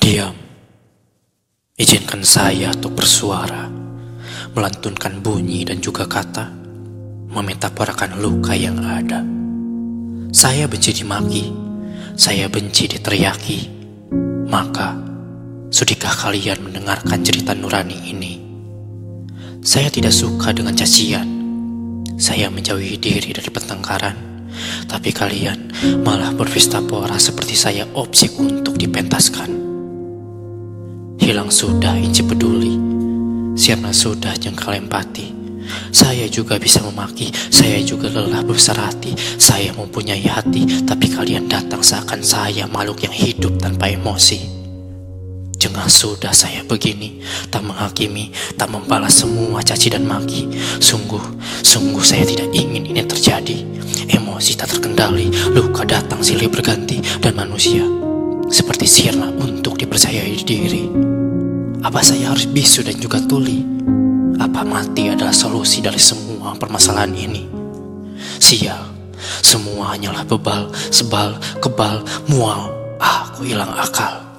Diam. Izinkan saya untuk bersuara, melantunkan bunyi dan juga kata, memetaforakan luka yang ada. Saya benci dimaki, saya benci diteriaki. Maka, sudikah kalian mendengarkan cerita nurani ini? Saya tidak suka dengan cacian. Saya menjauhi diri dari pertengkaran. Tapi kalian malah berpesta pora seperti saya objek untuk dipentaskan. Hilang sudah inci peduli, sirna sudah jengkal empati. Saya juga bisa memaki, saya juga lelah besar hati. Saya mempunyai hati, tapi kalian datang seakan saya makhluk yang hidup tanpa emosi. Jengah sudah saya begini, tak menghakimi, tak membalas semua caci dan maki. Sungguh, sungguh saya tidak ingin ini terjadi. Emosi tak terkendali, luka datang silih berganti, dan manusia seperti sirna untuk dipercayai diri. Apa saya harus bisu dan juga tuli? Apa mati adalah solusi dari semua permasalahan ini? Sial, semua hanyalah bebal, sebal, kebal, mual. Aku hilang akal.